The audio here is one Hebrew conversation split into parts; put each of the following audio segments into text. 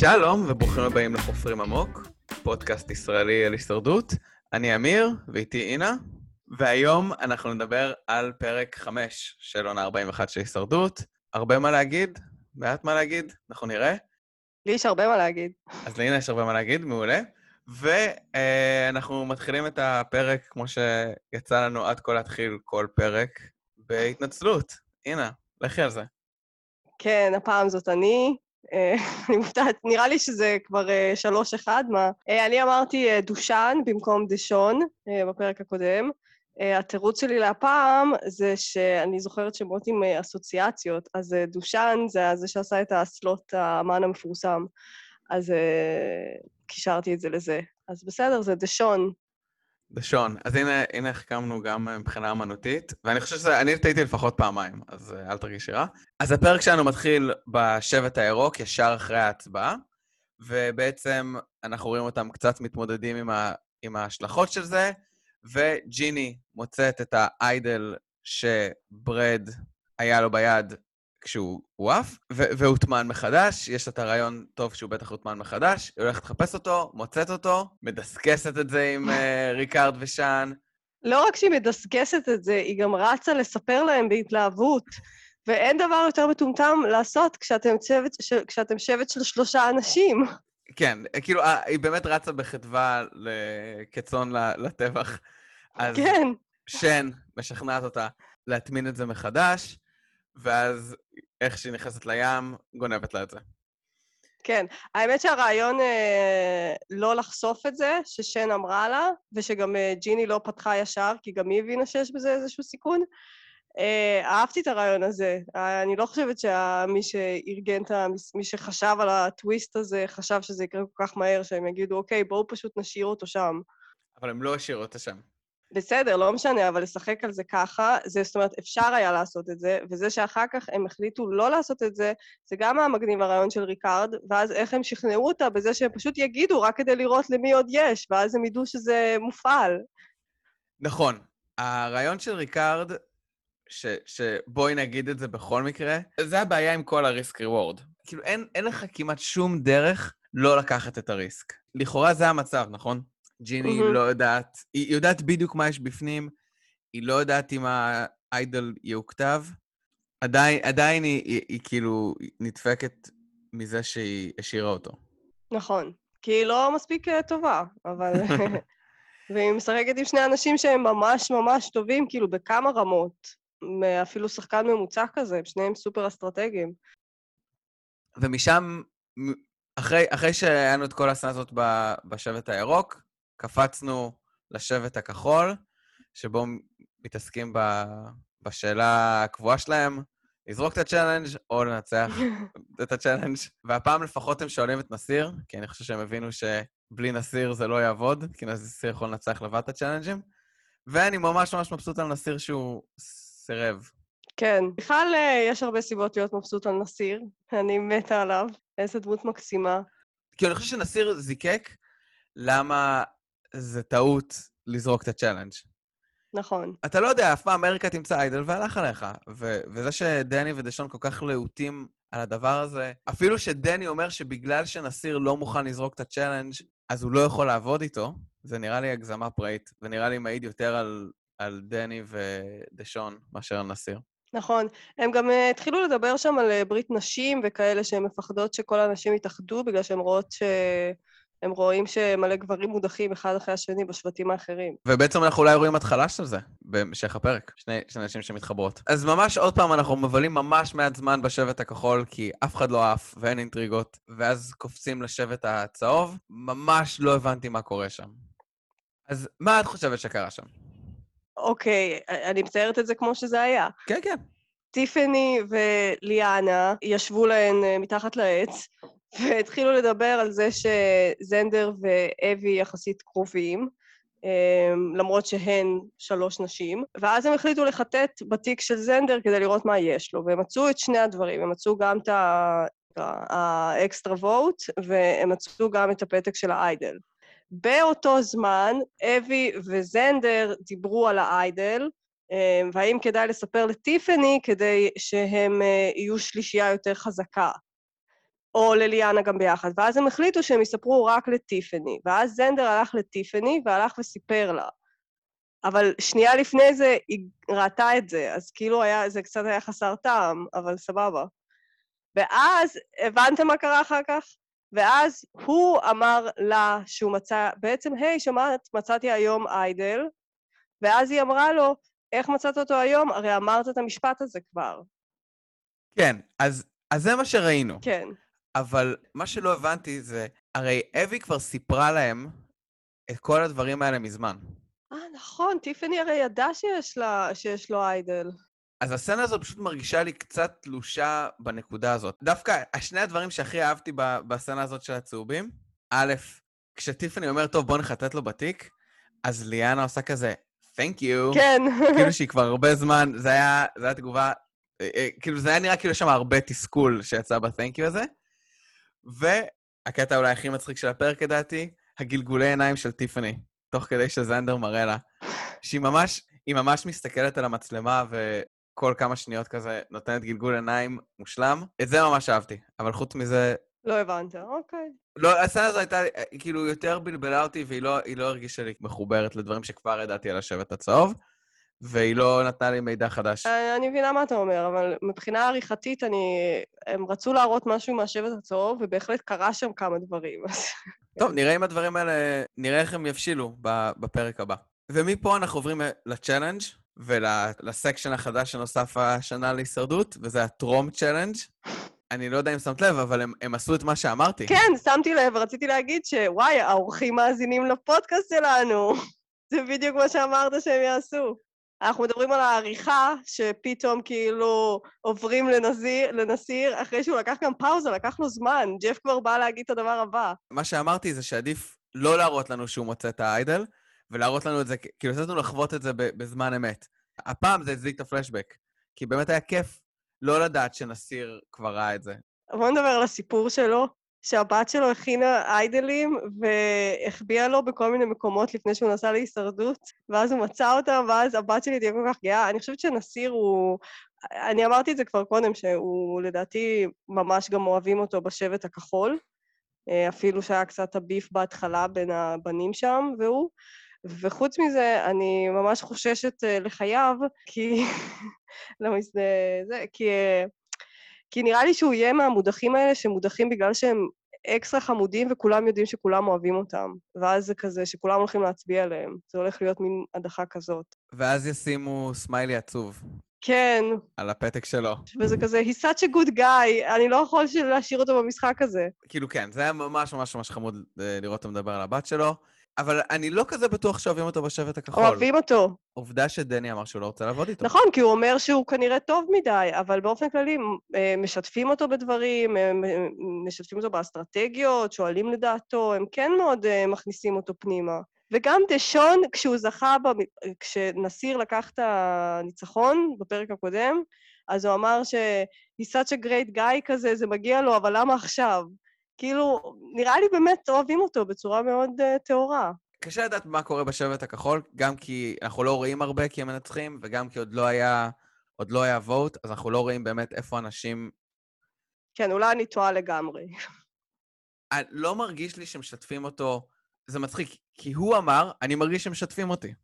שלום וברוכים הבאים לחופרים עמוק, פודקאסט ישראלי על הישרדות. אני אמיר, ואיתי אינה, והיום אנחנו נדבר על פרק 5 של עונה 41 של הישרדות. הרבה מה להגיד, מעט מה להגיד, אנחנו נראה. לי יש הרבה מה להגיד. אז לאינה יש הרבה מה להגיד, מעולה. ואנחנו מתחילים את הפרק כמו שיצא לנו עד כה להתחיל כל פרק, בהתנצלות. אינה, לכי על זה. כן, הפעם זאת אני. אה, אני מופתעת, נראה לי שזה כבר אה, שלוש אחד, מה? אה, אני אמרתי דושן במקום דשון בפרק הקודם. התירוץ שלי להפעם זה שאני זוכרת שמות עם אסוציאציות, אז דושן זה זה שעשה את האסלות האמן המפורסם, אז קישרתי את זה לזה. אז בסדר, זה דשון. דשון. אז הנה, הנה החכמנו גם מבחינה אמנותית, ואני חושב שאני טעיתי לפחות פעמיים, אז אל תרגישי רע. אז הפרק שלנו מתחיל בשבט הירוק, ישר אחרי ההצבעה, ובעצם אנחנו רואים אותם קצת מתמודדים עם, ה, עם ההשלכות של זה, וג'יני מוצאת את האיידל שברד היה לו ביד כשהוא עף, והוטמן מחדש, יש את הרעיון טוב שהוא בטח הוטמן מחדש, היא הולכת לחפש אותו, מוצאת אותו, מדסקסת את זה עם uh, ריקארד ושאן. לא רק שהיא מדסקסת את זה, היא גם רצה לספר להם בהתלהבות. ואין דבר יותר מטומטם לעשות כשאתם, צוות, ש... כשאתם שבט של שלושה אנשים. כן, כאילו, אה, היא באמת רצה בחדווה כצאן לטבח. אז כן. שן משכנעת אותה להטמין את זה מחדש, ואז איך שהיא נכנסת לים, גונבת לה את זה. כן, האמת שהרעיון אה, לא לחשוף את זה, ששן אמרה לה, ושגם אה, ג'יני לא פתחה ישר, כי גם היא הבינה שיש בזה איזשהו סיכון. אה, אהבתי את הרעיון הזה. אה, אני לא חושבת שמי שארגן את ה... מי שחשב על הטוויסט הזה, חשב שזה יקרה כל כך מהר, שהם יגידו, אוקיי, בואו פשוט נשאיר אותו שם. אבל הם לא השאירו אותו שם. בסדר, לא משנה, אבל לשחק על זה ככה, זה, זאת אומרת, אפשר היה לעשות את זה, וזה שאחר כך הם החליטו לא לעשות את זה, זה גם היה מגניב הרעיון של ריקארד, ואז איך הם שכנעו אותה בזה שהם פשוט יגידו רק כדי לראות למי עוד יש, ואז הם ידעו שזה מופעל. נכון. הרעיון של ריקארד, ש, שבואי נגיד את זה בכל מקרה, זה הבעיה עם כל הריסק ריוורד. כאילו, אין, אין לך כמעט שום דרך לא לקחת את הריסק. לכאורה זה המצב, נכון? ג'יני mm-hmm. לא יודעת, היא יודעת בדיוק מה יש בפנים, היא לא יודעת אם האיידל יוכתב. עדיין, עדיין היא, היא, היא כאילו נדפקת מזה שהיא השאירה אותו. נכון, כי היא לא מספיק אה, טובה, אבל... והיא משחקת עם שני אנשים שהם ממש ממש טובים, כאילו, בכמה רמות. אפילו שחקן ממוצע כזה, שניהם סופר אסטרטגיים. ומשם, אחרי, אחרי שהיה לנו את כל הסצנה הזאת בשבט הירוק, קפצנו לשבט הכחול, שבו מתעסקים ב... בשאלה הקבועה שלהם, לזרוק את ה challenge או לנצח את ה challenge. והפעם לפחות הם שואלים את נסיר, כי אני חושב שהם הבינו שבלי נסיר זה לא יעבוד, כי נסיר יכול לנצח לבד את ה challenge ים. ואני ממש ממש מבסוט על נסיר שהוא סירב. כן, בכלל אה, יש הרבה סיבות להיות מבסוט על נסיר, אני מתה עליו, איזה דמות מקסימה. כי אני חושב שנסיר זיקק למה זה טעות לזרוק את ה challenge. נכון. אתה לא יודע, אף פעם אם אריקה תמצא idol והלך עליך. ו- וזה שדני ודשון כל כך להוטים על הדבר הזה, אפילו שדני אומר שבגלל שנסיר לא מוכן לזרוק את ה challenge, אז הוא לא יכול לעבוד איתו, זה נראה לי הגזמה פראית, ונראה לי מעיד יותר על, על דני ודשון מאשר על נסיר. נכון. הם גם אה, התחילו לדבר שם על אה, ברית נשים וכאלה שהן מפחדות שכל הנשים יתאחדו בגלל שהן רואות ש... הם רואים שמלא גברים מודחים אחד אחרי השני בשבטים האחרים. ובעצם אנחנו אולי רואים התחלה של זה בהמשך הפרק, שני, שני נשים שמתחברות. אז ממש עוד פעם, אנחנו מבלים ממש מעט זמן בשבט הכחול, כי אף אחד לא עף ואין אינטריגות, ואז קופצים לשבט הצהוב. ממש לא הבנתי מה קורה שם. אז מה את חושבת שקרה שם? אוקיי, אני מציירת את זה כמו שזה היה. כן, כן. טיפני וליאנה ישבו להן אה, מתחת לעץ, והתחילו לדבר על זה שזנדר ואבי יחסית קרובים, אמ, למרות שהן שלוש נשים, ואז הם החליטו לחטט בתיק של זנדר כדי לראות מה יש לו, והם מצאו את שני הדברים, הם מצאו גם את האקסטרה ווט, והם מצאו גם את הפתק של האיידל. באותו זמן, אבי וזנדר דיברו על האיידל, אה, והאם כדאי לספר לטיפני כדי שהם אה, יהיו שלישייה יותר חזקה. או לליאנה גם ביחד. ואז הם החליטו שהם יספרו רק לטיפני. ואז זנדר הלך לטיפני והלך וסיפר לה. אבל שנייה לפני זה היא ראתה את זה, אז כאילו היה, זה קצת היה חסר טעם, אבל סבבה. ואז, הבנתם מה קרה אחר כך? ואז הוא אמר לה שהוא מצא, בעצם, היי, שמעת, מצאתי היום איידל, ואז היא אמרה לו, איך מצאת אותו היום? הרי אמרת את המשפט הזה כבר. כן, אז, אז זה מה שראינו. כן. אבל מה שלא הבנתי זה, הרי אבי כבר סיפרה להם את כל הדברים האלה מזמן. אה, נכון, טיפני הרי ידעה שיש, לה, שיש לו איידל. אז הסצנה הזאת פשוט מרגישה לי קצת תלושה בנקודה הזאת. דווקא שני הדברים שהכי אהבתי בסצנה הזאת של הצהובים, א', כשטיפני אומר, טוב, בוא נחטט לו בתיק, אז ליאנה עושה כזה, Thank you. כן. כאילו שהיא כבר הרבה זמן, זה היה, זה היה תגובה, אה, אה, כאילו זה היה נראה כאילו יש שם הרבה תסכול שיצא ב-Thank you הזה. והקטע אולי הכי מצחיק של הפרק, לדעתי, הגלגולי עיניים של טיפני, תוך כדי שזנדר מראה לה, שהיא ממש, היא ממש מסתכלת על המצלמה וכל כמה שניות כזה נותנת גלגול עיניים מושלם. את זה ממש אהבתי, אבל חוץ מזה... לא הבנת, אוקיי. לא, הסצנה הזו הייתה, כאילו, יותר בלבלה אותי, והיא לא, לא הרגישה לי מחוברת לדברים שכבר ידעתי על השבט הצהוב. והיא לא נתנה לי מידע חדש. אה, אני מבינה מה אתה אומר, אבל מבחינה עריכתית, אני... הם רצו להראות משהו מהשבט הצהוב, ובהחלט קרה שם כמה דברים. טוב, נראה אם הדברים האלה, נראה איך הם יבשילו בפרק הבא. ומפה אנחנו עוברים ל challenge ול section החדש שנוסף השנה להישרדות, וזה הטרום challenge. אני לא יודע אם שמת לב, אבל הם, הם עשו את מה שאמרתי. כן, שמתי לב, רציתי להגיד שוואי, העורכים מאזינים לפודקאסט שלנו. זה בדיוק מה שאמרת שהם יעשו. אנחנו מדברים על העריכה, שפתאום כאילו עוברים לנזיר, לנסיר, אחרי שהוא לקח גם פאוזה, לקח לו זמן, ג'ף כבר בא להגיד את הדבר הבא. מה שאמרתי זה שעדיף לא להראות לנו שהוא מוצא את האיידל, ולהראות לנו את זה, כאילו, לתת לנו לחוות את זה בזמן אמת. הפעם זה הזיק את הפלשבק, כי באמת היה כיף לא לדעת שנסיר כבר ראה את זה. בוא נדבר על הסיפור שלו. שהבת שלו הכינה איידלים והחביאה לו בכל מיני מקומות לפני שהוא נסע להישרדות, ואז הוא מצא אותם, ואז הבת שלי תהיה כל כך גאה. אני חושבת שנסיר הוא... אני אמרתי את זה כבר קודם, שהוא לדעתי ממש גם אוהבים אותו בשבט הכחול, אה, אפילו שהיה קצת הביף בהתחלה בין הבנים שם והוא. וחוץ מזה, אני ממש חוששת אה, לחייו, כי... למה זה... זה... כי... כי נראה לי שהוא יהיה מהמודחים האלה שמודחים בגלל שהם אקסטרה חמודים וכולם יודעים שכולם אוהבים אותם. ואז זה כזה שכולם הולכים להצביע עליהם. זה הולך להיות מין הדחה כזאת. ואז ישימו סמיילי עצוב. כן. על הפתק שלו. וזה כזה, he's such a good guy, אני לא יכול להשאיר אותו במשחק הזה. כאילו, כן, זה היה ממש ממש ממש חמוד אה, לראות אותו מדבר על הבת שלו. אבל אני לא כזה בטוח שאוהבים אותו בשבט הכחול. אוהבים אותו. עובדה שדני אמר שהוא לא רוצה לעבוד איתו. נכון, כי הוא אומר שהוא כנראה טוב מדי, אבל באופן כללי אה, משתפים אותו בדברים, משתפים אותו באסטרטגיות, שואלים לדעתו, הם כן מאוד אה, מכניסים אותו פנימה. וגם דשון, כשהוא זכה, כשנסיר לקח את הניצחון בפרק הקודם, אז הוא אמר ש- he's such a great guy כזה, זה מגיע לו, אבל למה עכשיו? כאילו, נראה לי באמת אוהבים אותו בצורה מאוד uh, טהורה. קשה לדעת מה קורה בשבט הכחול, גם כי אנחנו לא רואים הרבה כי הם מנצחים, וגם כי עוד לא היה, עוד לא היה vote, אז אנחנו לא רואים באמת איפה אנשים... כן, אולי אני טועה לגמרי. לא מרגיש לי שמשתפים אותו, זה מצחיק, כי הוא אמר, אני מרגיש שמשתפים אותי.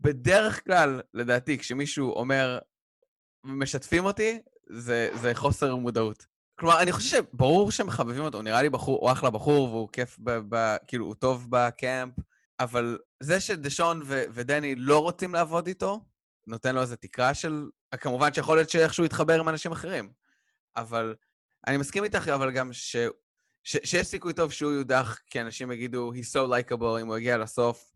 בדרך כלל, לדעתי, כשמישהו אומר, משתפים אותי, זה, זה חוסר מודעות. כלומר, אני חושב שברור שהם מחבבים אותו, הוא נראה לי בחור, הוא אחלה בחור, והוא כיף, ב, ב, כאילו, הוא טוב בקמפ, אבל זה שדשון ו- ודני לא רוצים לעבוד איתו, נותן לו איזו תקרה של... כמובן שיכול להיות שאיכשהו יתחבר עם אנשים אחרים, אבל אני מסכים איתך, אבל גם ש... ש... שיש סיכוי טוב שהוא יודח, כי אנשים יגידו, he's so likable, אם הוא יגיע לסוף,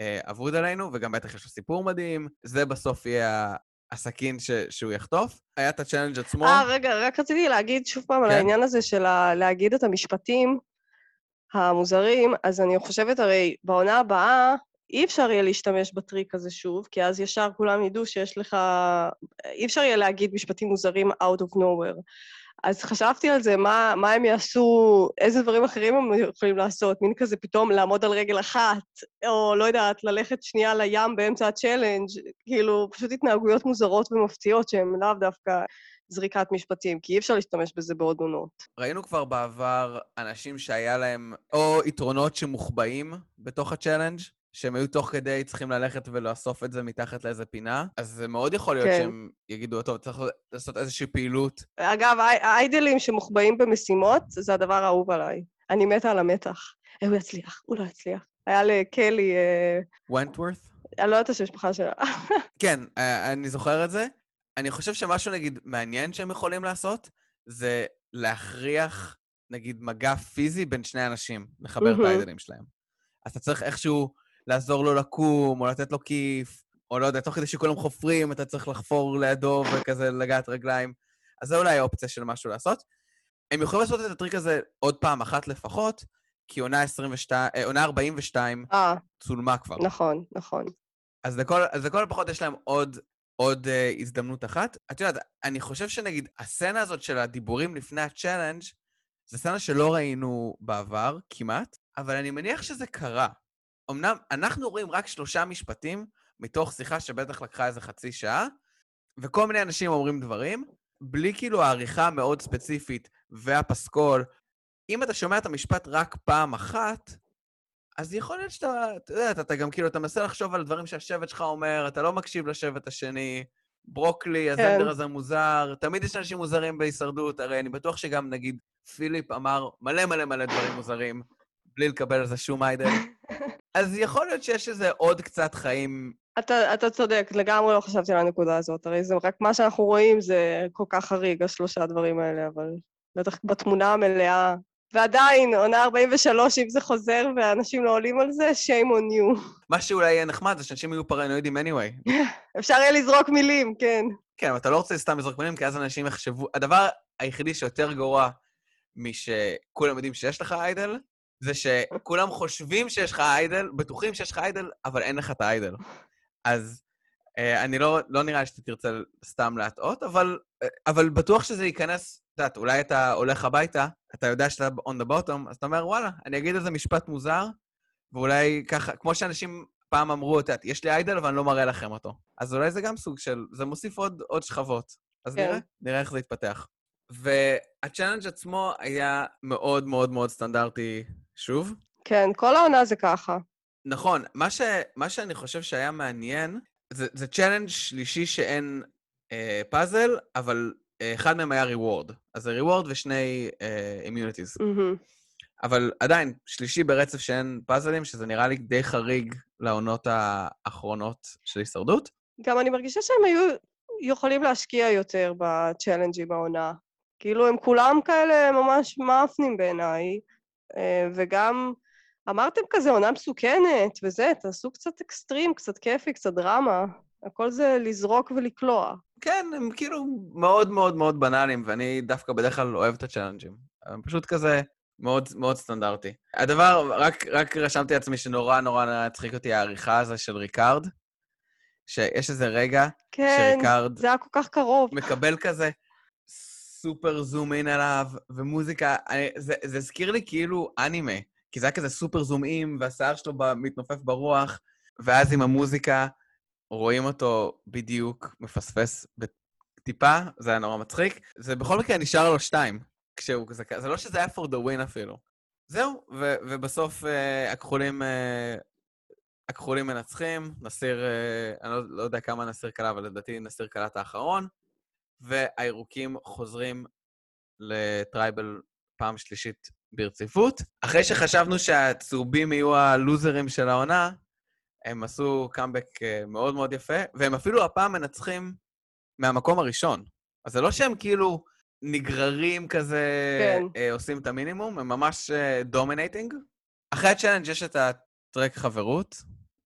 אה, אבוד עלינו, וגם בטח יש לו סיפור מדהים. זה בסוף יהיה הסכין ש... שהוא יחטוף. היה את ה challenge עצמו. אה, רגע, רק רציתי להגיד שוב פעם כן? על העניין הזה של ה... להגיד את המשפטים המוזרים, אז אני חושבת הרי בעונה הבאה אי אפשר יהיה להשתמש בטריק הזה שוב, כי אז ישר כולם ידעו שיש לך... אי אפשר יהיה להגיד משפטים מוזרים out of nowhere. אז חשבתי על זה, מה, מה הם יעשו, איזה דברים אחרים הם יכולים לעשות, מין כזה פתאום לעמוד על רגל אחת, או לא יודעת, ללכת שנייה לים באמצע ה challenge, כאילו, פשוט התנהגויות מוזרות ומפתיעות שהן לאו דווקא זריקת משפטים, כי אי אפשר להשתמש בזה בעוד עונות. ראינו כבר בעבר אנשים שהיה להם או יתרונות שמוחבאים בתוך ה challenge, שהם היו תוך כדי צריכים ללכת ולאסוף את זה מתחת לאיזה פינה, אז זה מאוד יכול להיות כן. שהם יגידו, טוב, צריך לעשות איזושהי פעילות. אגב, האי- האיידלים שמוחבאים במשימות, זה הדבר האהוב עליי. אני מתה על המתח. אה, הוא יצליח, הוא לא יצליח. היה לקלי, אה, ונטוורת? אני לא יודעת את המשפחה שלה. כן, אה, אני זוכר את זה. אני חושב שמשהו, נגיד, מעניין שהם יכולים לעשות, זה להכריח, נגיד, מגע פיזי בין שני אנשים, לחבר את. האיידלים שלהם. אז אתה צריך איכשהו לעזור לו לקום, או לתת לו כיף, או לא יודע, תוך כדי שכולם חופרים, אתה צריך לחפור לידו וכזה לגעת רגליים. אז זה אולי האופציה של משהו לעשות. הם יכולים לעשות את הטריק הזה עוד פעם אחת לפחות, כי עונה 22, אה, עונה 42 אה, צולמה כבר. נכון, נכון. אז לכל, אז לכל הפחות יש להם עוד, עוד uh, הזדמנות אחת. את יודעת, אני חושב שנגיד, הסצנה הזאת של הדיבורים לפני ה challenge זו סצנה שלא ראינו בעבר, כמעט, אבל אני מניח שזה קרה. אמנם אנחנו רואים רק שלושה משפטים מתוך שיחה שבטח לקחה איזה חצי שעה, וכל מיני אנשים אומרים דברים, בלי כאילו העריכה המאוד ספציפית והפסקול. אם אתה שומע את המשפט רק פעם אחת, אז יכול להיות שאתה, אתה יודע, אתה גם כאילו, אתה מנסה לחשוב על דברים שהשבט שלך אומר, אתה לא מקשיב לשבט השני, ברוקלי, הזנדר הזה מוזר, תמיד יש אנשים מוזרים בהישרדות, הרי אני בטוח שגם, נגיד, פיליפ אמר מלא מלא מלא דברים מוזרים, בלי לקבל על זה שום איידל. אז יכול להיות שיש איזה עוד קצת חיים... אתה, אתה צודק, לגמרי לא חשבתי על הנקודה הזאת. הרי זה רק מה שאנחנו רואים זה כל כך חריג, השלושה הדברים האלה, אבל בטח בתמונה המלאה. ועדיין, עונה 43, אם זה חוזר ואנשים לא עולים על זה, shame on you. מה שאולי יהיה נחמד זה שאנשים יהיו פרנואידים anyway. אפשר יהיה לזרוק מילים, כן. כן, אבל אתה לא רוצה סתם לזרוק מילים, כי אז אנשים יחשבו... הדבר היחידי שיותר גרוע משכולם יודעים שיש לך איידל, זה שכולם חושבים שיש לך איידל, בטוחים שיש לך איידל, אבל אין לך את האיידל. אז אה, אני לא, לא נראה לי שאתה תרצה סתם להטעות, אבל, אה, אבל בטוח שזה ייכנס, את יודעת, אולי אתה הולך הביתה, אתה יודע שאתה on the bottom, אז אתה אומר, וואלה, אני אגיד איזה משפט מוזר, ואולי ככה, כמו שאנשים פעם אמרו, את יודעת, יש לי איידל, אבל אני לא מראה לכם אותו. אז אולי זה גם סוג של, זה מוסיף עוד, עוד שכבות. אז כן. נראה, נראה איך זה יתפתח. וה challenge עצמו היה מאוד מאוד מאוד סטנדרטי, שוב. כן, כל העונה זה ככה. נכון, מה, ש, מה שאני חושב שהיה מעניין, זה, זה challenge שלישי שאין אה, פאזל, אבל אה, אחד מהם היה reward. אז זה reward ושני immunities. מהמם. אבל עדיין, שלישי ברצף שאין פאזלים, שזה נראה לי די חריג לעונות האחרונות של הישרדות. גם אני מרגישה שהם היו יכולים להשקיע יותר ב challenge־ים בעונה. כאילו, הם כולם כאלה ממש מאפנים בעיניי, אה, וגם אמרתם כזה עונה מסוכנת וזה, תעשו קצת אקסטרים, קצת כיפי, קצת דרמה. הכל זה לזרוק ולקלוע. כן, הם כאילו מאוד מאוד מאוד בנאליים, ואני דווקא בדרך כלל אוהב את ה challenge־ים. הם פשוט כזה מאוד מאוד סטנדרטי. הדבר, רק, רק רשמתי לעצמי שנורא נורא הצחיק אותי העריכה הזו של ריקארד, שיש איזה רגע כן, שריקארד זה היה כל כך קרוב. מקבל כזה סופר זום אין עליו, ומוזיקה, אני, זה, זה הזכיר לי כאילו אנימה, כי זה היה כזה סופר זום אין, והשיער שלו ב- מתנופף ברוח, ואז עם המוזיקה רואים אותו בדיוק מפספס בטיפה, זה היה נורא מצחיק. זה בכל מקרה נשאר לו שתיים, כשהוא כזה, זה לא שזה היה for the win אפילו. זהו, ו, ובסוף uh, הכחולים, uh, הכחולים מנצחים, נסיר, uh, אני לא, לא יודע כמה נסיר קלה, אבל לדעתי נסיר קלט האחרון, והירוקים חוזרים לטרייבל פעם שלישית ברציפות. אחרי שחשבנו שהצהובים יהיו הלוזרים של העונה, הם עשו קאמבק אה, מאוד מאוד יפה, והם אפילו הפעם מנצחים מהמקום הראשון. אז זה לא שהם כאילו נגררים כזה, כן. אה, עושים את המינימום, הם ממש dominating. אחרי ה challenge יש את הטרק חברות,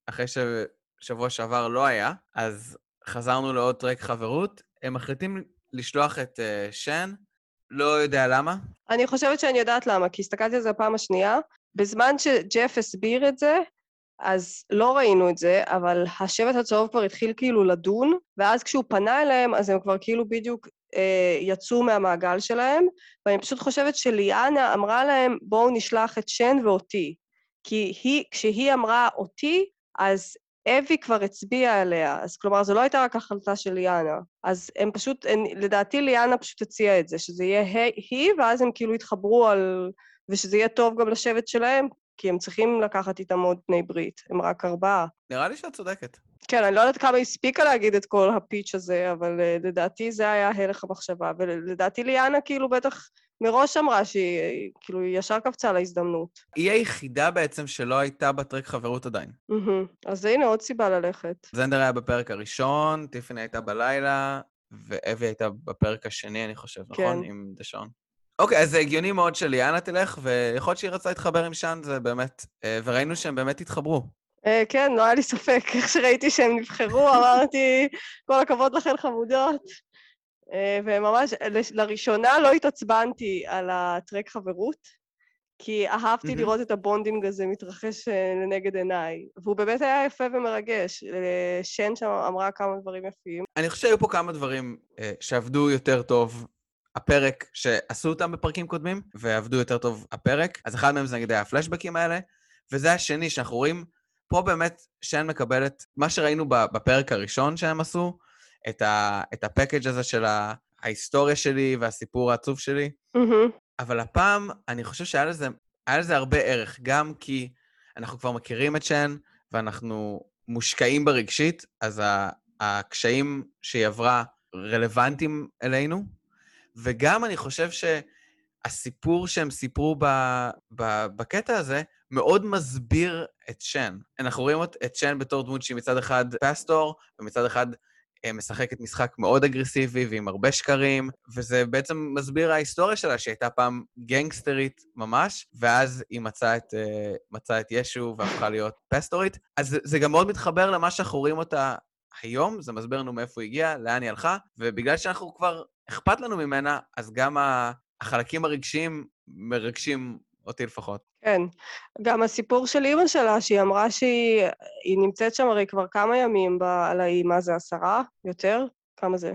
אחרי ששבוע שעבר לא היה, אז חזרנו לעוד טרק חברות. הם מחליטים לשלוח את uh, שאן, לא יודע למה. אני חושבת שאני יודעת למה, כי הסתכלתי על זה בפעם השנייה. בזמן שג'ף הסביר את זה, אז לא ראינו את זה, אבל השבט הצהוב כבר התחיל כאילו לדון, ואז כשהוא פנה אליהם, אז הם כבר כאילו בדיוק אה, יצאו מהמעגל שלהם, ואני פשוט חושבת שליאנה אמרה להם, בואו נשלח את שן ואותי. כי היא, כשהיא אמרה אותי, אז אבי כבר הצביע עליה, אז כלומר, זו לא הייתה רק החלטה של ליאנה. אז הם פשוט, הם, לדעתי ליאנה פשוט הציעה את זה, שזה יהיה היא, ואז הם כאילו יתחברו על... ושזה יהיה טוב גם לשבט שלהם, כי הם צריכים לקחת איתם עוד בני ברית, הם רק ארבעה. נראה לי שאת צודקת. כן, אני לא יודעת כמה הספיקה להגיד את כל הפיץ' הזה, אבל uh, לדעתי זה היה הלך המחשבה, ולדעתי ליאנה כאילו בטח מראש אמרה שהיא כאילו ישר קפצה להזדמנות. היא היחידה בעצם שלא הייתה בטרק חברות עדיין. Mm-hmm. אז הנה עוד סיבה ללכת. זנדר היה בפרק הראשון, טיפני הייתה בלילה, ואבי הייתה בפרק השני, אני חושב, כן. נכון? עם דשון. אוקיי, אז זה הגיוני מאוד שליאנה תלך, ויכול להיות שהיא רצה להתחבר עם שאן, זה באמת... אה, וראינו שהם באמת התחברו. אה, כן, לא היה לי ספק. איך שראיתי שהם נבחרו, אמרתי, כל הכבוד לכן חמודות. אה, וממש, לראשונה לא התעצבנתי על הטרק חברות, כי אהבתי mm-hmm. לראות את ה bonding הזה מתרחש לנגד עיניי. והוא באמת היה יפה ומרגש. שאן שם אמרה כמה דברים יפים. אני חושב שהיו פה כמה דברים שעבדו יותר טוב הפרק שעשו אותם בפרקים קודמים, ועבדו יותר טוב הפרק. אז אחד מהם זה נגיד היה הפלשבקים האלה, וזה השני שאנחנו רואים, פה באמת שאן מקבלת, מה שראינו בפרק הראשון שהם עשו, את, ה, את הפקאג' הזה של ההיסטוריה שלי והסיפור העצוב שלי, mm-hmm. אבל הפעם אני חושב שהיה לזה, לזה הרבה ערך, גם כי אנחנו כבר מכירים את שן, ואנחנו מושקעים ברגשית, אז הקשיים שהיא עברה רלוונטיים אלינו, וגם אני חושב שהסיפור שהם סיפרו ב, ב, בקטע הזה מאוד מסביר את שן. אנחנו רואים את שן בתור דמות שהיא מצד אחד פסטור, ומצד אחד אה, משחקת משחק מאוד אגרסיבי ועם הרבה שקרים, וזה בעצם מסביר ההיסטוריה שלה, שהייתה פעם גנגסטרית ממש, ואז היא מצאה את, uh, מצא את ישו והפכה להיות פסטורית. אז זה גם מאוד מתחבר למה שאנחנו רואים אותה היום, זה מסביר לנו מאיפה היא הגיעה, לאן היא הלכה, ובגלל שאנחנו כבר אכפת לנו ממנה, אז גם החלקים הרגשיים מרגשים אותי לפחות. כן. גם הסיפור של אימא שלה, שהיא אמרה שהיא נמצאת שם הרי כבר כמה ימים ב, על האי, מה זה, עשרה? יותר? כמה זה?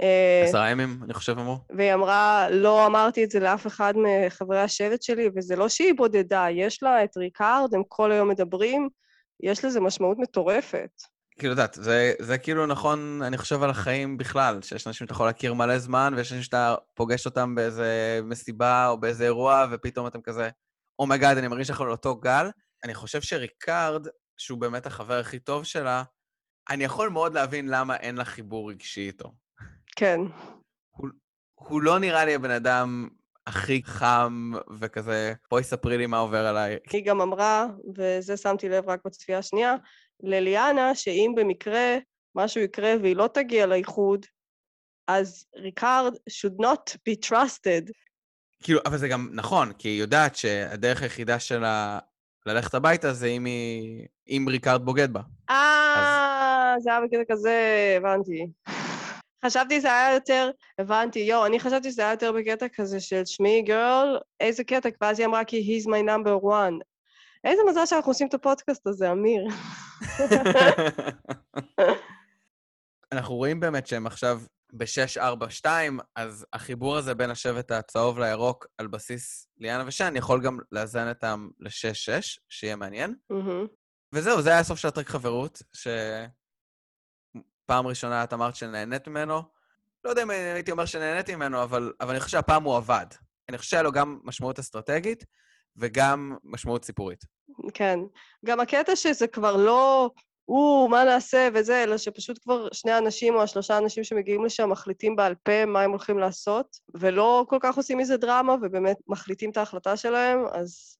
אה, עשרה ימים, אני חושב, אמרו. והיא אמרה, לא אמרתי את זה לאף אחד מחברי השבט שלי, וזה לא שהיא בודדה, יש לה את ריקארד, הם כל היום מדברים, יש לזה משמעות מטורפת. כאילו, יודעת, זה, זה כאילו נכון, אני חושב על החיים בכלל, שיש אנשים שאתה יכול להכיר מלא זמן, ויש אנשים שאתה פוגש אותם באיזה מסיבה או באיזה אירוע, ופתאום אתם כזה, oh my god, אני מרגיש שאנחנו על אותו גל. אני חושב שריקארד, שהוא באמת החבר הכי טוב שלה, אני יכול מאוד להבין למה אין לה חיבור רגשי איתו. כן. הוא, הוא לא נראה לי הבן אדם הכי חם וכזה, בואי ספרי לי מה עובר עליי. היא גם אמרה, וזה שמתי לב רק בצפייה השנייה, לליאנה שאם במקרה משהו יקרה והיא לא תגיע לאיחוד, אז ריקארד should not be trusted. כאילו, אבל זה גם נכון, כי היא יודעת שהדרך היחידה שלה ללכת הביתה זה אם היא... אם ריקארד בוגד בה. אה, אז... זה היה בקטע כזה, הבנתי. חשבתי שזה היה יותר, הבנתי, יואו, אני חשבתי שזה היה יותר בקטע כזה של שמי גרל, איזה קטע, ואז היא אמרה כי he's my number one. איזה מזל שאנחנו עושים את הפודקאסט הזה, אמיר. אנחנו רואים באמת שהם עכשיו ב-642, אז החיבור הזה בין השבט הצהוב לירוק על בסיס ליאנה ושן יכול גם לאזן אותם ל-6-6, שיהיה מעניין. וזהו, זה היה הסוף של הטרק חברות, שפעם ראשונה את אמרת שנהנית ממנו. לא יודע אם הייתי אומר שנהניתי ממנו, אבל, אבל אני חושב שהפעם הוא עבד. אני חושב שהיה לו גם משמעות אסטרטגית, וגם משמעות סיפורית. כן. גם הקטע שזה כבר לא, או, מה נעשה וזה, אלא שפשוט כבר שני אנשים או השלושה אנשים שמגיעים לשם מחליטים בעל פה מה הם הולכים לעשות, ולא כל כך עושים מזה דרמה, ובאמת מחליטים את ההחלטה שלהם, אז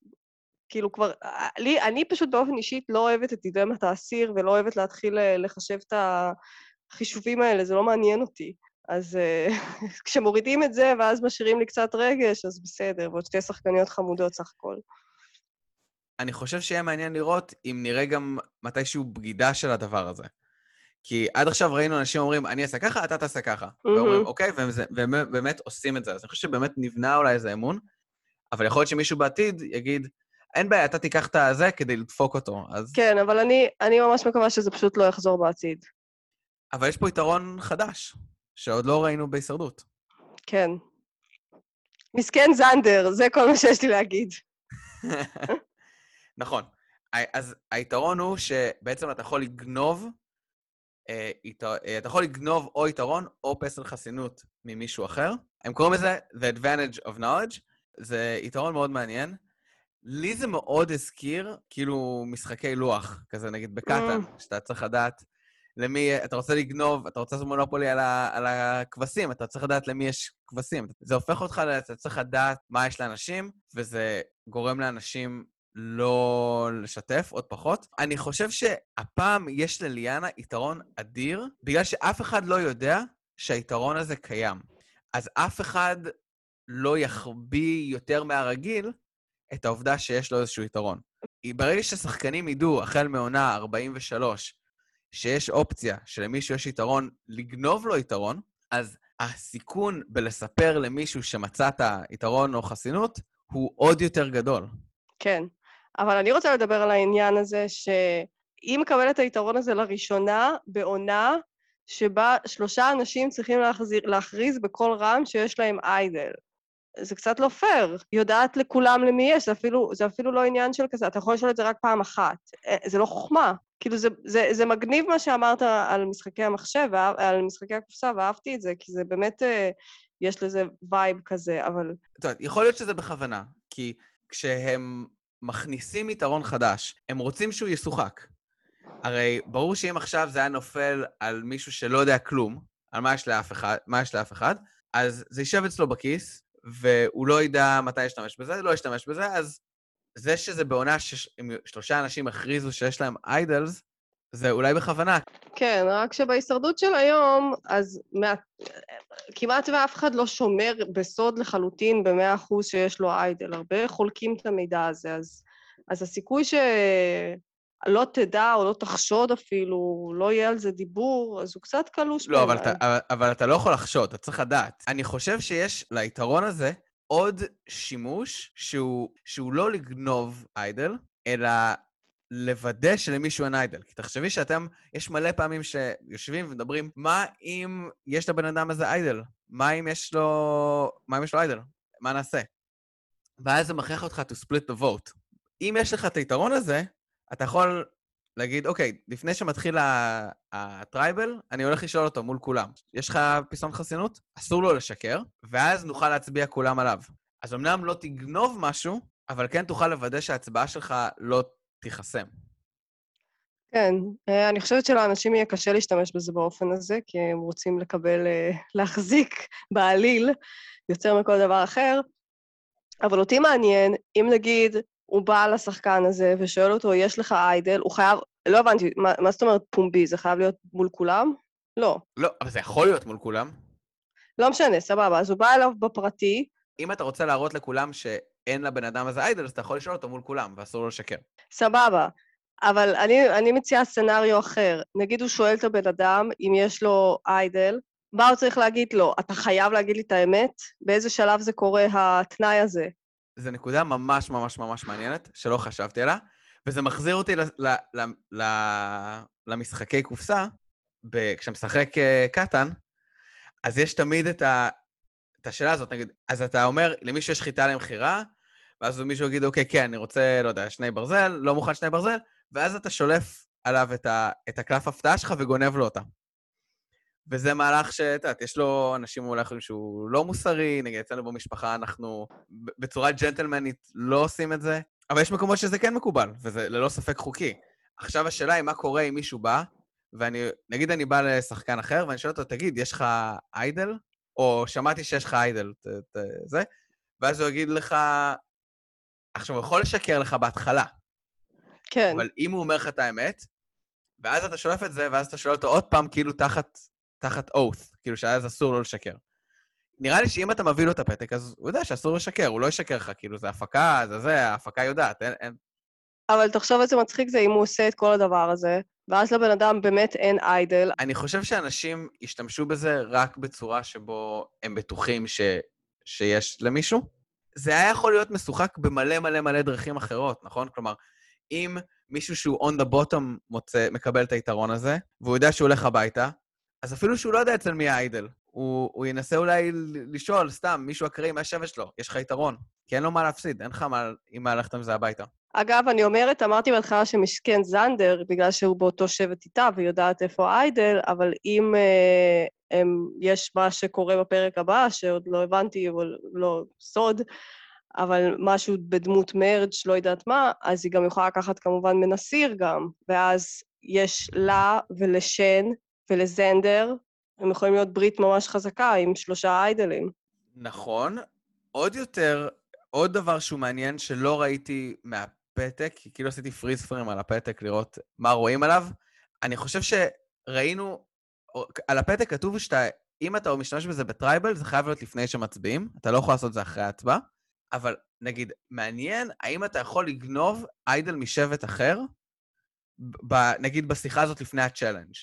כאילו כבר, לי, אני פשוט באופן אישית לא אוהבת את דילמת האסיר, ולא אוהבת להתחיל אה, לחשב את החישובים האלה, זה לא מעניין אותי. אז אה, כשמורידים את זה ואז משאירים לי קצת רגש, אז בסדר, ועוד שתי שחקניות חמודות סך הכל. אני חושב שיהיה מעניין לראות אם נראה גם מתישהו בגידה של הדבר הזה. כי עד עכשיו ראינו אנשים אומרים, אני אעשה ככה, אתה תעשה ככה. Mm-hmm. ואומרים, אוקיי, והם באמת עושים את זה. אז אני חושב שבאמת נבנה אולי איזה אמון, אבל יכול להיות שמישהו בעתיד יגיד, אין בעיה, אתה תיקח את הזה כדי לדפוק אותו, אז... כן, אבל אני, אני ממש מקווה שזה פשוט לא יחזור בעתיד. אבל יש פה יתרון חדש. שעוד לא ראינו בהישרדות. כן. מסכן זנדר, זה כל מה שיש לי להגיד. נכון. אז היתרון הוא שבעצם אתה יכול לגנוב, אה, אה, אתה יכול לגנוב או יתרון או פסל חסינות ממישהו אחר. הם קוראים לזה The Advantage of Knowledge. זה יתרון מאוד מעניין. לי זה מאוד הזכיר, כאילו, משחקי לוח, כזה נגיד בקטן, mm. שאתה צריך לדעת למי, אתה רוצה לגנוב, אתה רוצה לעשות מונופולי על, ה, על הכבשים, אתה צריך לדעת למי יש כבשים. זה הופך אותך, אתה צריך לדעת מה יש לאנשים, וזה גורם לאנשים לא לשתף, עוד פחות. אני חושב שהפעם יש לליאנה יתרון אדיר, בגלל שאף אחד לא יודע שהיתרון הזה קיים. אז אף אחד לא יחביא יותר מהרגיל את העובדה שיש לו איזשהו יתרון. ברגע ששחקנים ידעו, החל מעונה 43, שיש אופציה שלמישהו יש יתרון לגנוב לו יתרון, אז הסיכון בלספר למישהו שמצאת יתרון או חסינות הוא עוד יותר גדול. כן, אבל אני רוצה לדבר על העניין הזה שהיא מקבלת את היתרון הזה לראשונה בעונה שבה שלושה אנשים צריכים להחזיר, להכריז בקול רם שיש להם איידל. זה קצת לא פייר. יודעת לכולם למי יש, זה אפילו, זה אפילו לא עניין של כזה, אתה יכול לשאול את זה רק פעם אחת. אה, זה לא חוכמה. כאילו, זה, זה, זה מגניב מה שאמרת על משחקי המחשב, על משחקי הקופסה, ואהבתי את זה, כי זה באמת, אה, יש לזה vibe כזה, אבל... טוב, יכול להיות שזה בכוונה, כי כשהם מכניסים יתרון חדש, הם רוצים שהוא ישוחק. הרי ברור שאם עכשיו זה היה נופל על מישהו שלא יודע כלום, על מה יש לאף אחד, מה יש לאף אחד, אז זה יישב אצלו בכיס, והוא לא ידע מתי להשתמש בזה, לא ישתמש בזה, אז זה שזה בעונה ששלושה אנשים הכריזו שיש להם idols, זה אולי בכוונה. כן, רק שבהישרדות של היום, אז מה... כמעט ואף אחד לא שומר בסוד לחלוטין במאה אחוז שיש לו איידל. הרבה חולקים את המידע הזה, אז, אז הסיכוי שלא תדע או לא תחשוד אפילו, לא יהיה על זה דיבור, אז הוא קצת קלוש לא, אבל אתה, אבל, אבל אתה לא יכול לחשוד, אתה צריך לדעת. אני חושב שיש ליתרון הזה עוד שימוש שהוא, שהוא לא לגנוב איידל, אלא לוודא שלמישהו אין איידל. כי תחשבי שאתם, יש מלא פעמים שיושבים ומדברים, מה אם יש לבן אדם הזה איידל? מה אם יש לו... מה אם יש לו איידל? מה נעשה? ואז זה מכריח אותך to split the vote. אם יש לך את היתרון הזה, אתה יכול להגיד, אוקיי, לפני שמתחיל הטרייבל, אני הולך לשאול אותו מול כולם. יש לך פיסון חסינות? אסור לו לשקר, ואז נוכל להצביע כולם עליו. אז אמנם לא תגנוב משהו, אבל כן תוכל לוודא שההצבעה שלך לא תיחסם. כן, אה, אני חושבת שלאנשים יהיה קשה להשתמש בזה באופן הזה, כי הם רוצים לקבל, אה, להחזיק בעליל יותר מכל דבר אחר. אבל אותי מעניין, אם נגיד הוא בא לשחקן הזה ושואל אותו, יש לך איידל, הוא חייב, לא הבנתי, מה, מה זאת אומרת פומבי? זה חייב להיות מול כולם? לא. לא, אבל זה יכול להיות מול כולם. לא משנה, סבבה. אז הוא בא אליו בפרטי. אם אתה רוצה להראות לכולם שאין לבן אדם הזה איידל, אז אתה יכול לשאול אותו מול כולם, ואסור לו לשקר. סבבה. אבל אני, אני מציעה סצנריו אחר. נגיד הוא שואל את הבן אדם אם יש לו איידל, מה הוא צריך להגיד לו? אתה חייב להגיד לי את האמת? באיזה שלב זה קורה, התנאי הזה? זו נקודה ממש ממש ממש מעניינת, שלא חשבתי עליה, וזה מחזיר אותי ל, ל, ל, למשחקי קופסה, ב, כשאתה משחק uh, קטן, אז יש תמיד את, ה, את השאלה הזאת, נגיד, אז אתה אומר, למישהו יש חיטה למכירה, ואז מישהו יגיד, אוקיי, כן, אני רוצה, לא יודע, שני ברזל, לא מוכן שני ברזל, ואז אתה שולף עליו את, ה, את הקלף הפתעה שלך וגונב לו אותה. וזה מהלך שאת יודעת, יש לו אנשים אולי חושבים שהוא לא מוסרי, נגיד אצלנו במשפחה אנחנו בצורה ג'נטלמנית לא עושים את זה, אבל יש מקומות שזה כן מקובל, וזה ללא ספק חוקי. עכשיו השאלה היא מה קורה אם מישהו בא, ואני, נגיד אני בא לשחקן אחר, ואני שואל אותו, תגיד, יש לך איידל? או שמעתי שיש לך איידל, ת, ת, זה, ואז הוא יגיד לך, עכשיו, הוא יכול לשקר לך בהתחלה. כן. אבל אם הוא אומר לך את האמת, ואז אתה שולף את זה, ואז אתה שואל אותו עוד פעם, כאילו תחת תחת oath, כאילו שאז אסור לו לשקר. נראה לי שאם אתה מביא לו את הפתק, אז הוא יודע שאסור לשקר, הוא לא ישקר לך, כאילו, זה הפקה, זה זה, ההפקה יודעת, אין... אין. אבל תחשוב איזה מצחיק זה אם הוא עושה את כל הדבר הזה, ואז לבן אדם באמת אין איידל. אני חושב שאנשים ישתמשו בזה רק בצורה שבו הם בטוחים ש... שיש למישהו. זה היה יכול להיות משוחק במלא מלא מלא דרכים אחרות, נכון? כלומר, אם מישהו שהוא on the bottom מוצא, מקבל את היתרון הזה, והוא יודע שהוא הולך הביתה, אז אפילו שהוא לא יודע אצל מי האיידל, הוא, הוא ינסה אולי לשאול, סתם, מישהו אקראי מהשבט שלו, יש לך יתרון. כי אין לו מה להפסיד, אין לך מה, עם מה ללכת עם זה הביתה. אגב, אני אומרת, אמרתי בהתחלה שמסכן זנדר, בגלל שהוא באותו שבט איתה ויודעת איפה איידל, אבל אם אה, הם, יש מה שקורה בפרק הבא, שעוד לא הבנתי, אבל לא סוד, אבל משהו בדמות מרג', לא יודעת מה, אז היא גם יכולה לקחת כמובן מנסיר גם, ואז יש לה ולשן ולזנדר, הם יכולים להיות ברית ממש חזקה עם שלושה איידלים. נכון. עוד יותר, עוד דבר שהוא מעניין שלא ראיתי מהפתק, כי כאילו עשיתי freeze frame על הפתק לראות מה רואים עליו, אני חושב שראינו, על הפתק כתוב שאתה, אם אתה משתמש בזה ב tribal, זה חייב להיות לפני שמצביעים, אתה לא יכול לעשות את זה אחרי ההצבעה, אבל נגיד, מעניין, האם אתה יכול לגנוב idol משבט אחר, ב, נגיד בשיחה הזאת לפני ה challenge.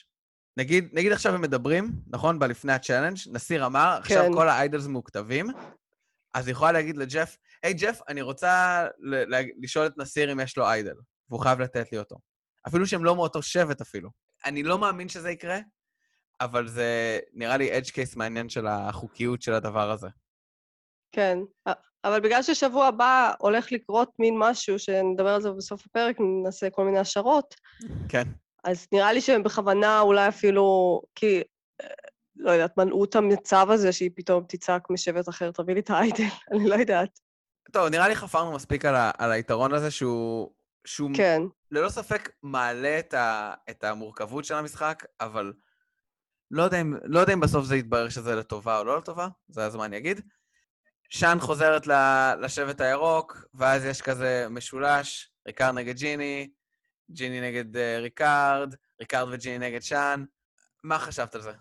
נגיד, נגיד עכשיו הם מדברים, נכון? בלפני ה challenge, נסיר אמר, כן. עכשיו כל ה idols מוכתבים, אז היא יכולה להגיד לג'ף, hey, ג'ף, אני רוצה לשאול את נסיר אם יש לו idol, והוא חייב לתת לי אותו. אפילו שהם לא מאותו שבט אפילו. אני לא מאמין שזה יקרה, אבל זה נראה לי edge case מעניין של החוקיות של הדבר הזה. כן, אבל בגלל ששבוע הבא הולך לקרות מין משהו, שנדבר על זה בסוף הפרק, נעשה כל מיני השערות. כן. אז נראה לי שהם בכוונה אולי אפילו, כי, אה, לא יודעת, מנעו את המצב הזה שהיא פתאום תצעק משבט אחר, תביא לי את האיידל, אני לא יודעת. טוב, נראה לי חפרנו מספיק על, ה, על היתרון הזה שהוא... שהוא כן. ללא ספק מעלה את, ה, את המורכבות של המשחק, אבל לא יודע, אם, לא יודע אם בסוף זה יתברר שזה לטובה או לא לטובה, זה הזמן יגיד. שאן חוזרת לשבט הירוק, ואז יש כזה משולש, ריקארד נגד ג'יני, ג'יני נגד uh, ריקארד, ריקארד וג'יני נגד שאן. מה חשבת על זה?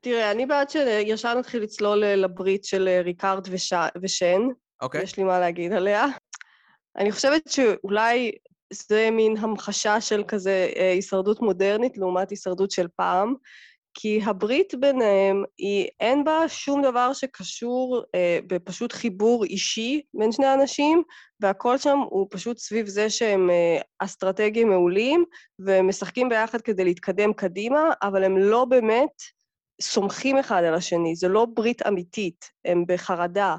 תראה, אני בעד שישר נתחיל לצלול לברית של אה, ריקארד וש... ושאן. Okay. יש לי מה להגיד עליה. אני חושבת שאולי זה מין המחשה של כזה אה, הישרדות מודרנית לעומת הישרדות של פעם, כי הברית ביניהם, היא, אין בה שום דבר שקשור אה, בפשוט חיבור אישי בין שני אנשים, והכל שם הוא פשוט סביב זה שהם אה, אסטרטגיים מעולים, והם משחקים ביחד כדי להתקדם קדימה, אבל הם לא באמת סומכים אחד על השני, זה לא ברית אמיתית, הם בחרדה.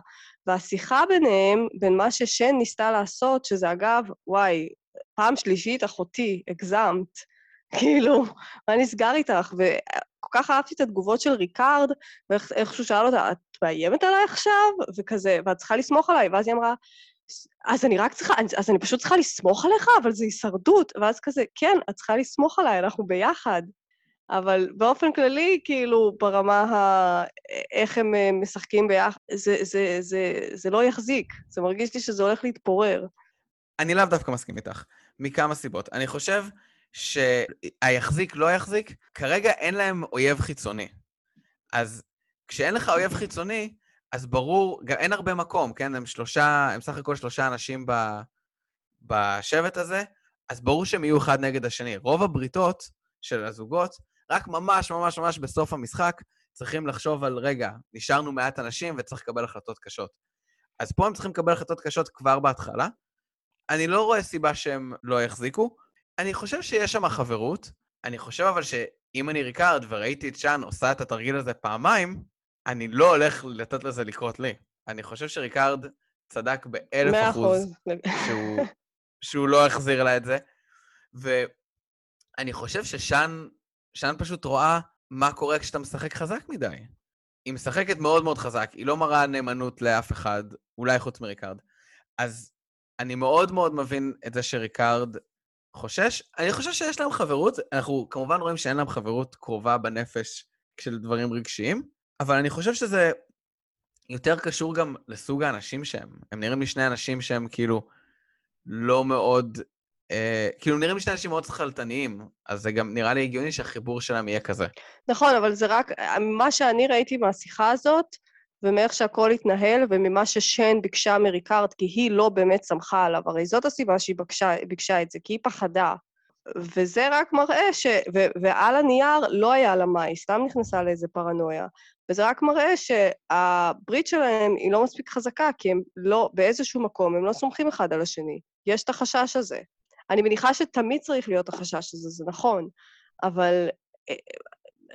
והשיחה ביניהם, בין מה ששן ניסתה לעשות, שזה אגב, וואי, פעם שלישית, אחותי, הגזמת. כאילו, מה נסגר איתך? וכל כך אהבתי את התגובות של ריקארד, ואיך שהוא שאל אותה, את מאיימת עליי עכשיו? וכזה, ואת צריכה לסמוך עליי, ואז היא אמרה, אז אני רק צריכה, אז אני פשוט צריכה לסמוך עליך, אבל זה הישרדות. ואז כזה, כן, את צריכה לסמוך עליי, אנחנו ביחד. אבל באופן כללי, כאילו, ברמה ה... איך הם אה, משחקים ביחד, זה, זה, זה, זה לא יחזיק. זה מרגיש לי שזה הולך להתפורר. אני לאו דווקא מסכים איתך, מכמה סיבות. אני חושב שהיחזיק לא יחזיק, כרגע אין להם אויב חיצוני. אז כשאין לך אויב חיצוני, אז ברור, גם אין הרבה מקום, כן? הם שלושה, הם סך הכל שלושה אנשים ב, בשבט הזה, אז ברור שהם יהיו אחד נגד השני. רוב הבריתות של הזוגות, רק ממש ממש ממש בסוף המשחק, צריכים לחשוב על, רגע, נשארנו מעט אנשים וצריך לקבל החלטות קשות. אז פה הם צריכים לקבל החלטות קשות כבר בהתחלה. אני לא רואה סיבה שהם לא יחזיקו. אני חושב שיש שם חברות. אני חושב אבל שאם אני ריקארד וראיתי את שאן עושה את התרגיל הזה פעמיים, אני לא הולך לתת לזה לקרות לי. אני חושב שריקארד צדק באלף אחוז שהוא, שהוא לא החזיר לה את זה. ואני חושב ששאן שאן פשוט רואה מה קורה כשאתה משחק חזק מדי. היא משחקת מאוד מאוד חזק, היא לא מראה נאמנות לאף אחד, אולי חוץ מריקארד. אז אני מאוד מאוד מבין את זה שריקארד חושש. אני חושב שיש להם חברות, אנחנו כמובן רואים שאין להם חברות קרובה בנפש של דברים רגשיים, אבל אני חושב שזה יותר קשור גם לסוג האנשים שהם. הם נראים לי שני אנשים שהם כאילו לא מאוד אה, כאילו נראים לי שני אנשים מאוד שכלתניים, אז זה גם נראה לי הגיוני שהחיבור שלהם יהיה כזה. נכון, אבל זה רק, מה שאני ראיתי מהשיחה הזאת, ומאיך שהכל התנהל, וממה ששן ביקשה מריקארד, כי היא לא באמת שמחה עליו, הרי זאת הסיבה שהיא ביקשה, ביקשה את זה, כי היא פחדה. וזה רק מראה ש... ו... ועל הנייר לא היה לה מה, היא סתם נכנסה לאיזה פרנויה. וזה רק מראה שהברית שלהם היא לא מספיק חזקה, כי הם לא, באיזשהו מקום, הם לא סומכים אחד על השני. יש את החשש הזה. אני מניחה שתמיד צריך להיות החשש הזה, זה נכון, אבל אה,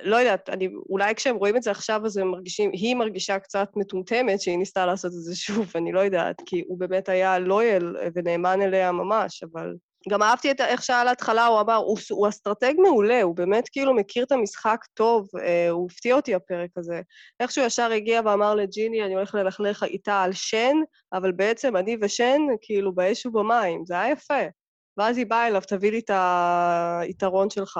לא יודעת, אני, אולי כשהם רואים את זה עכשיו, אז הם מרגישים, היא מרגישה קצת מטומטמת שהיא ניסתה לעשות את זה שוב, אני לא יודעת, כי הוא באמת היה לויאל ונאמן אליה ממש, אבל... גם אהבתי את איך שהיה להתחלה, הוא אמר, הוא, הוא אסטרטג מעולה, הוא באמת כאילו מכיר את המשחק טוב, אה, הוא הפתיע אותי הפרק הזה. איכשהו ישר הגיע ואמר לג'יני, אני הולך ללכלך איתה על שן, אבל בעצם אני ושן כאילו באש ובמים, זה היה יפה. ואז היא באה אליו, תביא לי את היתרון שלך,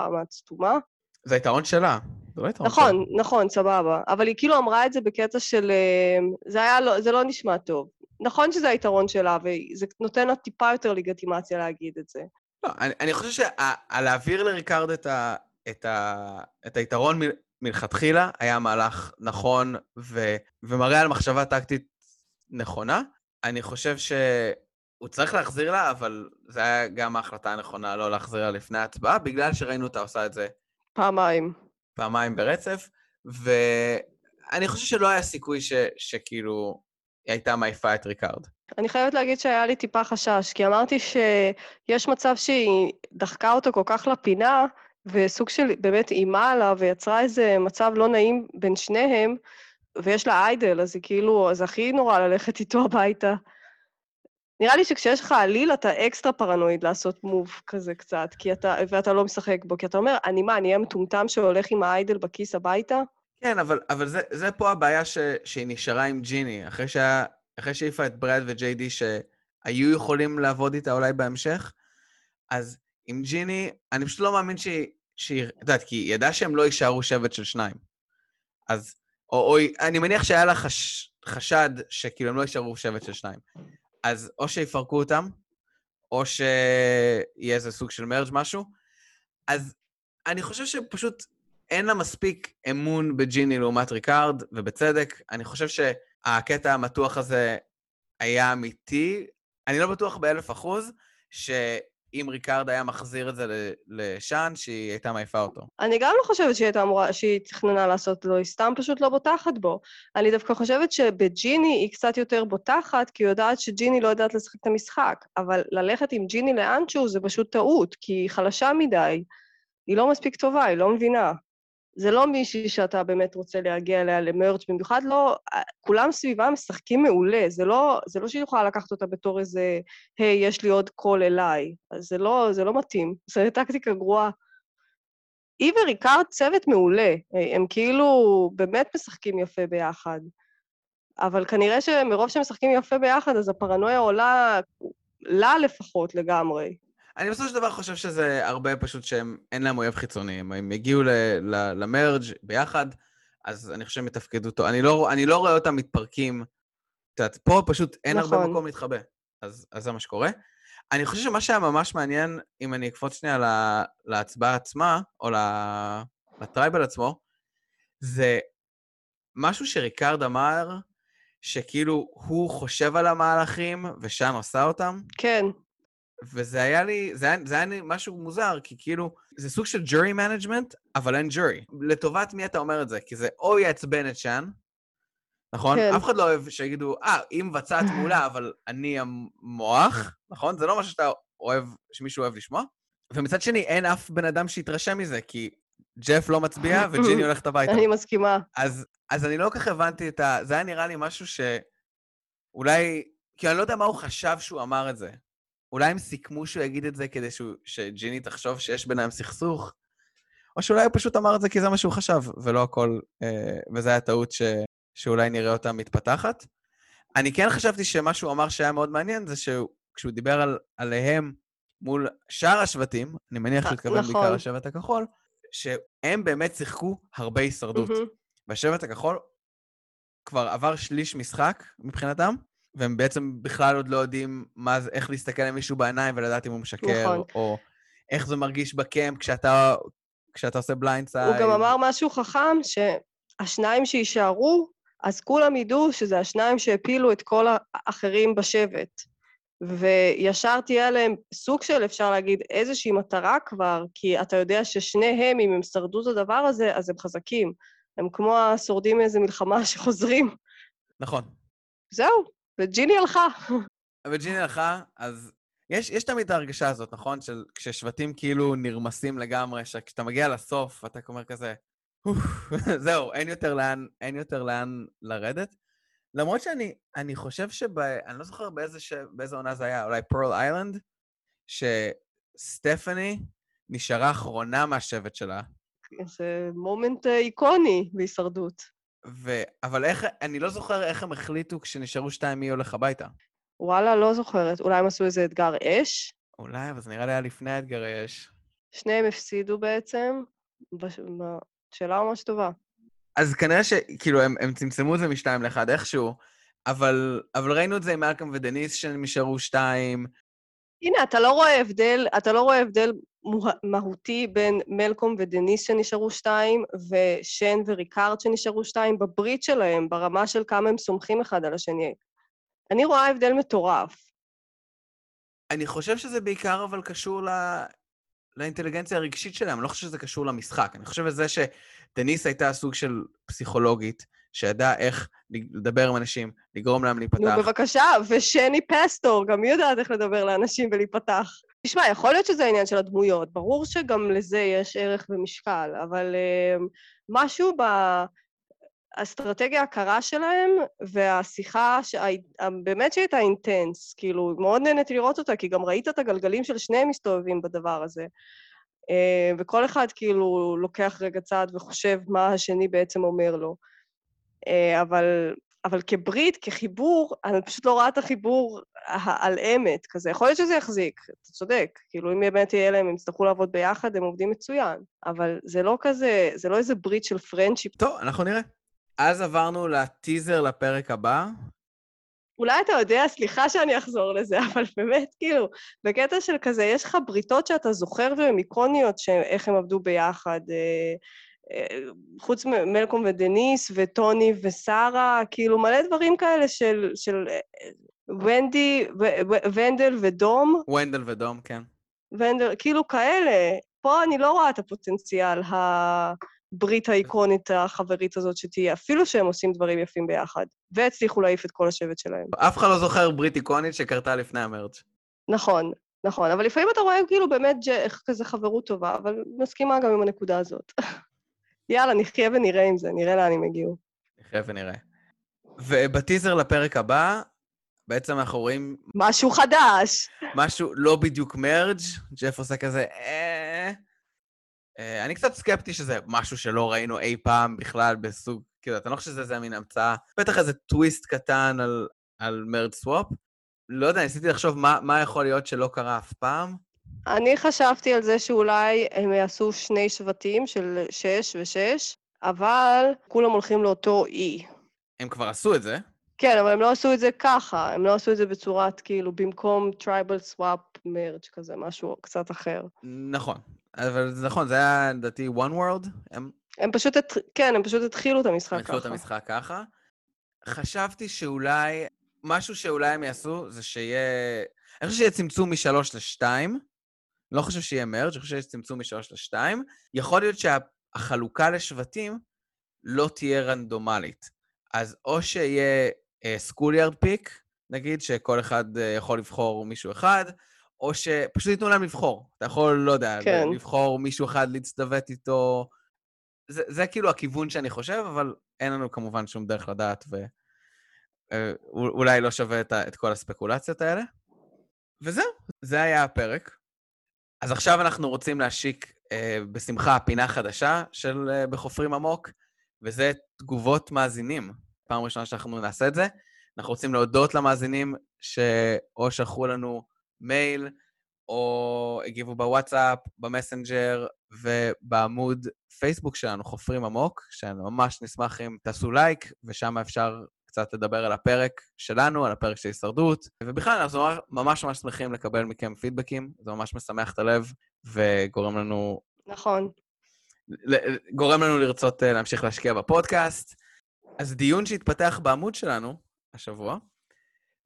מה? זה היתרון שלה, זה לא נכון, שלה. נכון, סבבה. אבל היא כאילו אמרה את זה בקטע של... אה, זה היה לא, זה לא נשמע טוב. נכון שזה היתרון שלה, וזה נותן לה טיפה יותר לגיטימציה להגיד את זה. לא, אני, אני חושב שלהעביר לריקרד את, ה, את, ה, את היתרון מ- מלכתחילה היה מהלך נכון ו, ומראה על מחשבה טקטית נכונה. אני חושב שהוא צריך להחזיר לה, אבל זו הייתה גם ההחלטה הנכונה לא להחזיר לה לפני ההצבעה, בגלל שראינו אותה עושה את זה פעמיים. פעמיים ברצף, ואני חושב שלא היה סיכוי ש, שכאילו היא הייתה מעיפה את ריקארד. אני חייבת להגיד שהיה לי טיפה חשש, כי אמרתי שיש מצב שהיא דחקה אותו כל כך לפינה, וסוג של באמת אימה עליו ויצרה איזה מצב לא נעים בין שניהם, ויש לה idol, אז היא כאילו, אז הכי נורא ללכת איתו הביתה. נראה לי שכשיש לך idol, אתה אקסטרה פרנואיד לעשות move כזה קצת, כי אתה, ואתה לא משחק בו, כי אתה אומר, אני מה, אני אהיה מטומטם שהולך עם ה idol בכיס הביתה? כן, אבל, אבל זה, זה פה הבעיה ש, שהיא נשארה עם ג'יני, אחרי, שה, אחרי שהעיפה את ברד וג'יי די שהיו יכולים לעבוד איתה אולי בהמשך, אז עם ג'יני, אני פשוט לא מאמין שהיא, שהיא, את יודעת, כי היא ידעה שהם לא יישארו שבט של שניים. אז, או, או אני מניח שהיה לה חש, חשד שכאילו הם לא יישארו שבט של שניים. אז או שיפרקו אותם, או שיהיה איזה סוג של מרג' משהו. אז אני חושב שפשוט אין לה מספיק אמון בג'יני לעומת ריקארד, ובצדק. אני חושב שהקטע המתוח הזה היה אמיתי. אני לא בטוח באלף אחוז שאם ריקארד היה מחזיר את זה לשאן, שהיא הייתה מעיפה אותו. אני גם לא חושבת שהיא הייתה אמורה, שהיא תכננה לעשות לו, היא סתם פשוט לא בוטחת בו. אני דווקא חושבת שבג'יני היא קצת יותר בוטחת, כי היא יודעת שג'יני לא יודעת לשחק את המשחק. אבל ללכת עם ג'יני לאנשהו זה פשוט טעות, כי היא חלשה מדי. היא לא מספיק טובה, היא לא מבינה. זה לא מישהי שאתה באמת רוצה להגיע אליה ל merge, במיוחד לא, כולם סביבה משחקים מעולה, זה לא, זה לא שהיא יכולה לקחת אותה בתור איזה, היי, יש לי עוד קול אליי. אז זה לא, זה לא מתאים, זו טקטיקה גרועה. היא וריקארד צוות מעולה, הם כאילו באמת משחקים יפה ביחד. אבל כנראה שמרוב שהם משחקים יפה ביחד, אז הפרנויה עולה, לה לפחות לגמרי. אני בסופו של דבר חושב שזה הרבה פשוט שהם, אין להם אויב חיצוני. הם, הגיעו למרג' ביחד, אז אני חושב שהם יתפקדו טוב. אני לא, אני לא רואה אותם מתפרקים. את יודעת, פה פשוט אין נכון. הרבה מקום להתחבא. אז, אז זה מה שקורה. אני חושב שמה שהיה ממש מעניין, אם אני אקפוץ שנייה לה, להצבעה עצמה, או לטרייבל עצמו, זה משהו שריקרד אמר, שכאילו הוא חושב על המהלכים ושאן עושה אותם. כן. וזה היה לי, זה היה, זה היה לי משהו מוזר, כי כאילו, זה סוג של jury management, אבל אין jury. לטובת מי אתה אומר את זה? כי זה או יעצבן את שאן, נכון? כן. אף אחד לא אוהב שיגידו, אה, היא מבצעת מעולה, אבל אני המוח, נכון? זה לא משהו שאתה אוהב, שמישהו אוהב לשמוע. ומצד שני, אין אף בן אדם שיתרשם מזה, כי ג'ף לא מצביע וג'יני הולכת הביתה. אני מסכימה. אז, אז אני לא כל כך הבנתי את ה... זה היה נראה לי משהו שאולי... כי אני לא יודע מה הוא חשב שהוא אמר את זה. אולי הם סיכמו שהוא יגיד את זה כדי שהוא, שג'יני תחשוב שיש ביניהם סכסוך, או שאולי הוא פשוט אמר את זה כי זה מה שהוא חשב, ולא הכל, אה, וזה היה טעות ש, שאולי נראה אותה מתפתחת. אני כן חשבתי שמה שהוא אמר שהיה מאוד מעניין, זה שכשהוא דיבר על, עליהם מול שאר השבטים, אני מניח שהוא התכוון נכון. בעיקר לשבט הכחול, שהם באמת שיחקו הרבה הישרדות. והשבט הכחול כבר עבר שליש משחק מבחינתם, והם בעצם בכלל עוד לא יודעים מה איך להסתכל למישהו בעיניים ולדעת אם הוא משקר, נכון. או איך זה מרגיש ב camp כשאתה, כשאתה עושה blindside. הוא גם אמר משהו חכם, שהשניים שיישארו, אז כולם ידעו שזה השניים שהפילו את כל האחרים בשבט. וישר תהיה להם סוג של, אפשר להגיד, איזושהי מטרה כבר, כי אתה יודע ששניהם, אם הם שרדו את הדבר הזה, אז הם חזקים. הם כמו השורדים מאיזה מלחמה שחוזרים. נכון. זהו, וג'יני הלכה. וג'יני הלכה, אז יש, יש תמיד את ההרגשה הזאת, נכון? של כששבטים כאילו נרמסים לגמרי, שכשאתה מגיע לסוף, אתה אומר כזה, זהו, אין יותר לאן, אין יותר לאן לרדת. למרות שאני אני חושב שב... אני לא זוכר באיזה, ש... באיזה עונה זה היה, אולי פרל איילנד, שסטפני נשארה אחרונה מהשבט שלה. זה מומנט אה, איקוני בהישרדות. ו... אבל איך, אני לא זוכר איך הם החליטו כשנשארו שתיים מי הולך הביתה. וואלה, לא זוכרת. אולי הם עשו איזה אתגר אש? אולי, אבל זה נראה לי היה לפני האתגר אש. שניהם הפסידו בעצם. בש... שאלה ממש טובה. אז כנראה שכאילו הם, הם צמצמו את זה משתיים לאחד איכשהו, אבל, אבל ראינו את זה עם מלקם ודניס שהם נשארו שתיים. הנה, אתה לא רואה הבדל, אתה לא רואה הבדל מהותי בין מלקום ודניס שנשארו שתיים, ושן וריקארד שנשארו שתיים, בברית שלהם, ברמה של כמה הם סומכים אחד על השני. אני רואה הבדל מטורף. אני חושב שזה בעיקר אבל קשור ל... לאינטליגנציה הרגשית שלהם, אני לא חושב שזה קשור למשחק. אני חושב לזה שדניס הייתה סוג של פסיכולוגית, שידעה איך לדבר עם אנשים, לגרום להם להיפתח. נו, בבקשה, ושני פסטור, גם היא יודעת איך לדבר לאנשים ולהיפתח. תשמע, יכול להיות שזה העניין של הדמויות, ברור שגם לזה יש ערך ומשקל, אבל uh, משהו באסטרטגיה הקרה שלהם, והשיחה, שה... באמת שהייתה אינטנס, כאילו, מאוד נהניתי לראות אותה, כי גם ראית את הגלגלים של שניהם מסתובבים בדבר הזה. Uh, וכל אחד כאילו לוקח רגע צעד וחושב מה השני בעצם אומר לו. Uh, אבל אבל כברית, כחיבור, אני פשוט לא רואה את החיבור על אמת כזה. יכול להיות שזה יחזיק, אתה צודק. כאילו, אם באמת יהיה להם, הם יצטרכו לעבוד ביחד, הם עובדים מצוין. אבל זה לא כזה, זה לא איזה ברית של פרנצ'יפ. טוב, אנחנו נראה. אז עברנו לטיזר לפרק הבא. אולי אתה יודע, סליחה שאני אחזור לזה, אבל באמת, כאילו, בקטע של כזה, יש לך בריתות שאתה זוכר והן איקוניות, איך הם עבדו ביחד. אה, חוץ ממלקום ודניס וטוני ושרה, כאילו מלא דברים כאלה של, של ונדי, ונדל ודום. ונדל ודום, כן. ונדל, כאילו כאלה. פה אני לא רואה את הפוטנציאל, הברית האיקונית החברית הזאת שתהיה, אפילו שהם עושים דברים יפים ביחד, והצליחו להעיף את כל השבט שלהם. אף אחד לא זוכר ברית איקונית שקרתה לפני המרץ'. נכון, נכון, אבל לפעמים אתה רואה כאילו באמת איך כזה חברות טובה, אבל מסכימה גם עם הנקודה הזאת. יאללה, נחיה ונראה עם זה, נראה לאן הם הגיעו. נחיה ונראה. ובטיזר לפרק הבא, בעצם אנחנו רואים... משהו חדש. משהו לא בדיוק מרג', ג'ף עושה כזה, אה... אה... אני קצת סקפטי שזה משהו שלא ראינו אי פעם בכלל בסוג, כאילו, אתה לא חושב שזה מין המצאה, בטח איזה טוויסט קטן על, על מרג' סוואפ. לא יודע, ניסיתי לחשוב מה, מה יכול להיות שלא קרה אף פעם. אני חשבתי על זה שאולי הם יעשו שני שבטים של שש ושש, אבל כולם הולכים לאותו אי. הם כבר עשו את זה. כן, אבל הם לא עשו את זה ככה, הם לא עשו את זה בצורת, כאילו, במקום tribal swap merge כזה, משהו קצת אחר. נכון, אבל זה נכון, זה היה לדעתי one world. הם... הם פשוט, כן, הם פשוט התחילו את המשחק ככה. התחילו את המשחק ככה. חשבתי שאולי, משהו שאולי הם יעשו, זה שיהיה... אני חושב שיהיה צמצום משלוש לשתיים, לא חושב שיהיה מרג', אני חושב שיש צמצום משלוש לשתיים. יכול להיות שהחלוקה לשבטים לא תהיה רנדומלית. אז או שיהיה סקוליארד uh, פיק, נגיד, שכל אחד uh, יכול לבחור מישהו אחד, או שפשוט ייתנו להם לבחור. אתה יכול, לא יודע, כן. לבחור מישהו אחד להצטוות איתו. זה, זה כאילו הכיוון שאני חושב, אבל אין לנו כמובן שום דרך לדעת, ואולי אה, לא שווה את, את כל הספקולציות האלה. וזהו, זה היה הפרק. אז עכשיו אנחנו רוצים להשיק אה, בשמחה פינה חדשה של אה, בחופרים עמוק, וזה תגובות מאזינים. פעם ראשונה שאנחנו נעשה את זה. אנחנו רוצים להודות למאזינים שאו שלחו לנו מייל, או הגיבו בוואטסאפ, במסנג'ר ובעמוד פייסבוק שלנו, חופרים עמוק, שאני ממש נשמח אם תעשו לייק, ושם אפשר קצת לדבר על הפרק שלנו, על הפרק של הישרדות, ובכלל, אנחנו ממש ממש שמחים לקבל מכם פידבקים, זה ממש משמח את הלב וגורם לנו... נכון. גורם לנו לרצות אה, להמשיך להשקיע בפודקאסט. אז דיון שהתפתח בעמוד שלנו השבוע,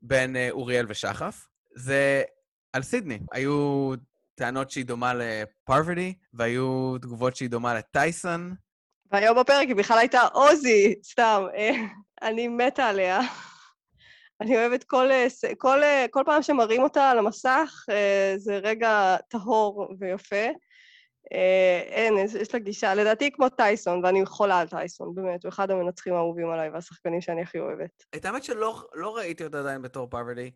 בין אה, אוריאל ושחף, זה על סידני. היו טענות שהיא דומה לפרוודי, והיו תגובות שהיא דומה לטייסון. והיום בפרק היא בכלל הייתה עוזי, סתם. אה, אני מתה עליה. אני אוהבת כל, כל, כל פעם שמראים אותה על המסך, אה, זה רגע טהור ויפה. אה, אין, יש, לה גישה, לדעתי כמו טייסון, ואני חולה על טייסון, באמת, הוא אחד המנצחים האהובים עליי והשחקנים שאני הכי אוהבת. את האמת שלא לא ראיתי אותה עדיין בתור פרווטי.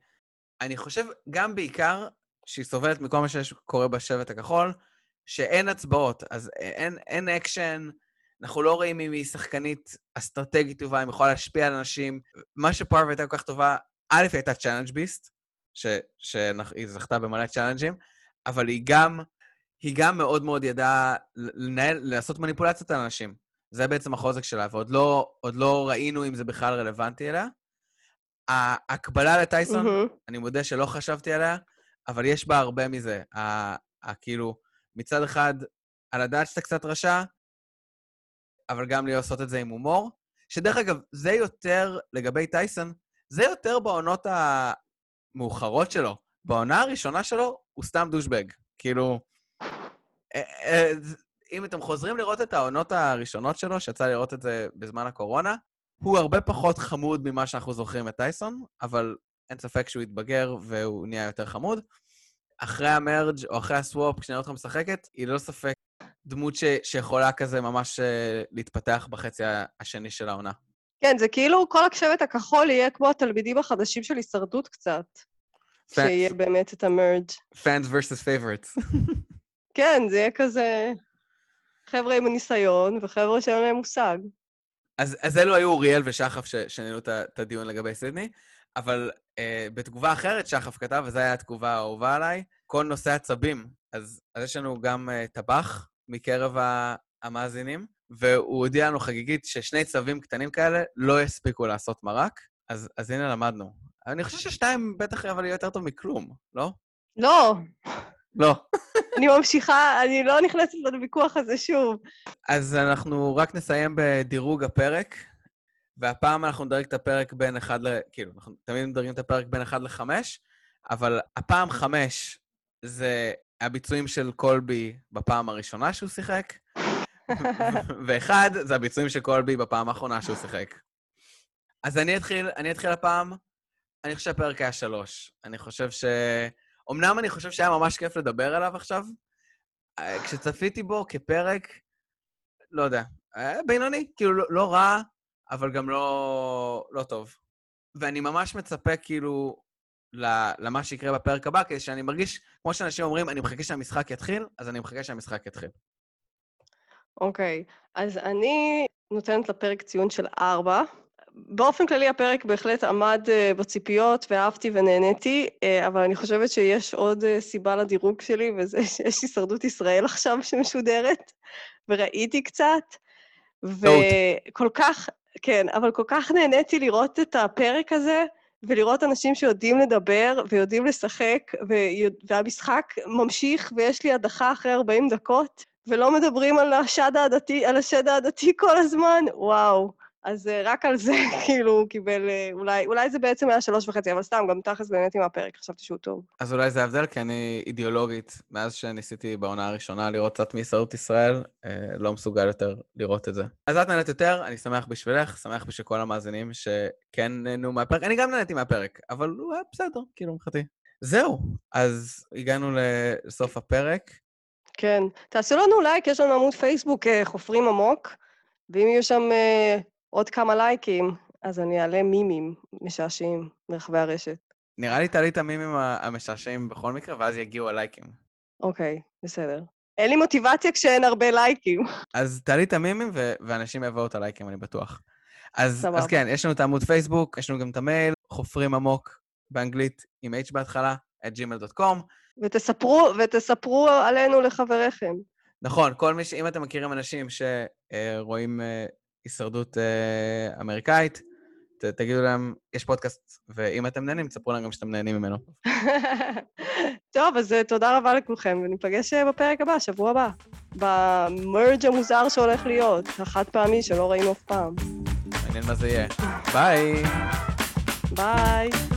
אני חושב גם בעיקר שהיא סובלת מכל מה שקורה בשבט הכחול, שאין הצבעות, אז אין, אין אקשן, אנחנו לא רואים אם היא שחקנית אסטרטגית טובה, אם היא יכולה להשפיע על אנשים. מה שפארב הייתה כל כך טובה, א', היא הייתה challenge beast, שהיא זכתה במלא challenge ים, אבל היא גם, היא גם מאוד מאוד ידעה לנהל, לעשות מניפולציות על אנשים. זה בעצם החוזק שלה, ועוד לא, לא ראינו אם זה בכלל רלוונטי אליה. ההקבלה לטייסון, mm-hmm. אני מודה שלא חשבתי עליה, אבל יש בה הרבה מזה. כאילו, מצד אחד, על הדעת שאתה קצת רשע, אבל גם לעשות את זה עם הומור. שדרך אגב, זה יותר, לגבי טייסון, זה יותר בעונות המאוחרות שלו. בעונה הראשונה שלו, הוא סתם דושבג. כאילו, אה, אה, אם אתם חוזרים לראות את העונות הראשונות שלו, שיצא לראות את זה בזמן הקורונה, הוא הרבה פחות חמוד ממה שאנחנו זוכרים את טייסון, אבל אין ספק שהוא התבגר והוא נהיה יותר חמוד. אחרי המרג' או אחרי הסוואפ, כשנראה אותך משחקת, היא ללא ספק דמות ש, שיכולה כזה ממש uh, להתפתח בחצי השני של העונה. כן, זה כאילו כל הקשבת הכחול יהיה כמו התלמידים החדשים של הישרדות קצת. שיהיה באמת את המרג'. Fans versus favorites. כן, זה יהיה כזה חבר'ה עם ניסיון וחבר'ה שאין להם מושג. אז, אז אלו היו אוריאל ושחף שניהלו את הדיון לגבי סידני, אבל uh, בתגובה אחרת שחף כתב, וזו הייתה התגובה האהובה עליי, כל נושא עצבים. אז, אז יש לנו גם uh, טבח מקרב המאזינים, והוא הודיע לנו חגיגית ששני צווים קטנים כאלה לא יספיקו לעשות מרק, אז, אז הנה למדנו. אני חושב ששתיים בטח אבל יהיה יותר טוב מכלום, לא? לא. לא. אני ממשיכה, אני לא נכנסת לוויכוח הזה שוב. אז אנחנו רק נסיים בדירוג הפרק, והפעם אנחנו נדרג את הפרק בין אחד ל... כאילו, אנחנו תמיד מדרגים את הפרק בין אחד לחמש, אבל הפעם חמש זה הביצועים של קולבי בפעם הראשונה שהוא שיחק, ואחד זה הביצועים של קולבי בפעם האחרונה שהוא שיחק. אז אני אתחיל, אני אתחיל הפעם, אני חושב שהפרק היה שלוש. אני חושב ש... אמנם אני חושב שהיה ממש כיף לדבר עליו עכשיו, כשצפיתי בו כפרק, לא יודע, בינוני, כאילו לא, לא רע, אבל גם לא, לא טוב. ואני ממש מצפה כאילו למה שיקרה בפרק הבא, כדי שאני מרגיש, כמו שאנשים אומרים, אני מחכה שהמשחק יתחיל, אז אני מחכה שהמשחק יתחיל. אוקיי, okay. אז אני נותנת לפרק ציון של ארבע. באופן כללי הפרק בהחלט עמד uh, בציפיות ואהבתי ונהניתי, uh, אבל אני חושבת שיש עוד uh, סיבה לדירוג שלי, וזה שיש הישרדות ישראל עכשיו שמשודרת, וראיתי קצת, וכל כך, כן, אבל כל כך נהניתי לראות את הפרק הזה, ולראות אנשים שיודעים לדבר ויודעים לשחק, והמשחק ממשיך ויש לי הדחה אחרי 40 דקות, ולא מדברים על השד העדתי, על השד העדתי כל הזמן, וואו. אז אה, רק על זה, כאילו, הוא קיבל, אה, אולי, אולי זה בעצם היה שלוש וחצי, אבל סתם, גם תכלס באמת עם הפרק, חשבתי שהוא טוב. אז אולי זה ההבדל, כי אני אידיאולוגית, מאז שניסיתי בעונה הראשונה לראות קצת מהישרדות ישראל, אה, לא מסוגל יותר לראות את זה. אז את נהנית יותר, אני שמח בשבילך, שמח בשביל כל המאזינים שכן נהנו מהפרק. אני גם נהניתי מהפרק, אבל הוא היה בסדר, כאילו, מבחינתי. זהו, אז הגענו לסוף הפרק. כן. תעשו לנו לייק, יש לנו עמוד פייסבוק, חופרים עמוק, ואם יהיו שם עוד כמה לייקים, אז אני אעלה מימים משעשעים ברחבי הרשת. נראה לי תעלי את המימים המשעשעים בכל מקרה, ואז יגיעו הלייקים. אוקיי, בסדר. אין לי מוטיבציה כשאין הרבה לייקים. אז תעלי את המימים, ו- ואנשים יבואו את הלייקים, אני בטוח. אז, אז כן, יש לנו את העמוד פייסבוק, יש לנו גם את המייל, חופרים עמוק באנגלית עם h בהתחלה, at gmail.com. ותספרו, ותספרו עלינו לחבריכם. נכון, כל מי ש... אם אתם מכירים אנשים שרואים אה, הישרדות אה, אמריקאית, ת, תגידו להם, יש פודקאסט, ואם אתם נהנים, תספרו להם גם שאתם נהנים ממנו. טוב, אז אה, תודה רבה לכולכם, וניפגש אה, בפרק הבא, שבוע הבא, במרג' המוזר שהולך להיות, החד פעמי שלא ראינו אף פעם. מעניין מה זה יהיה. ביי! ביי!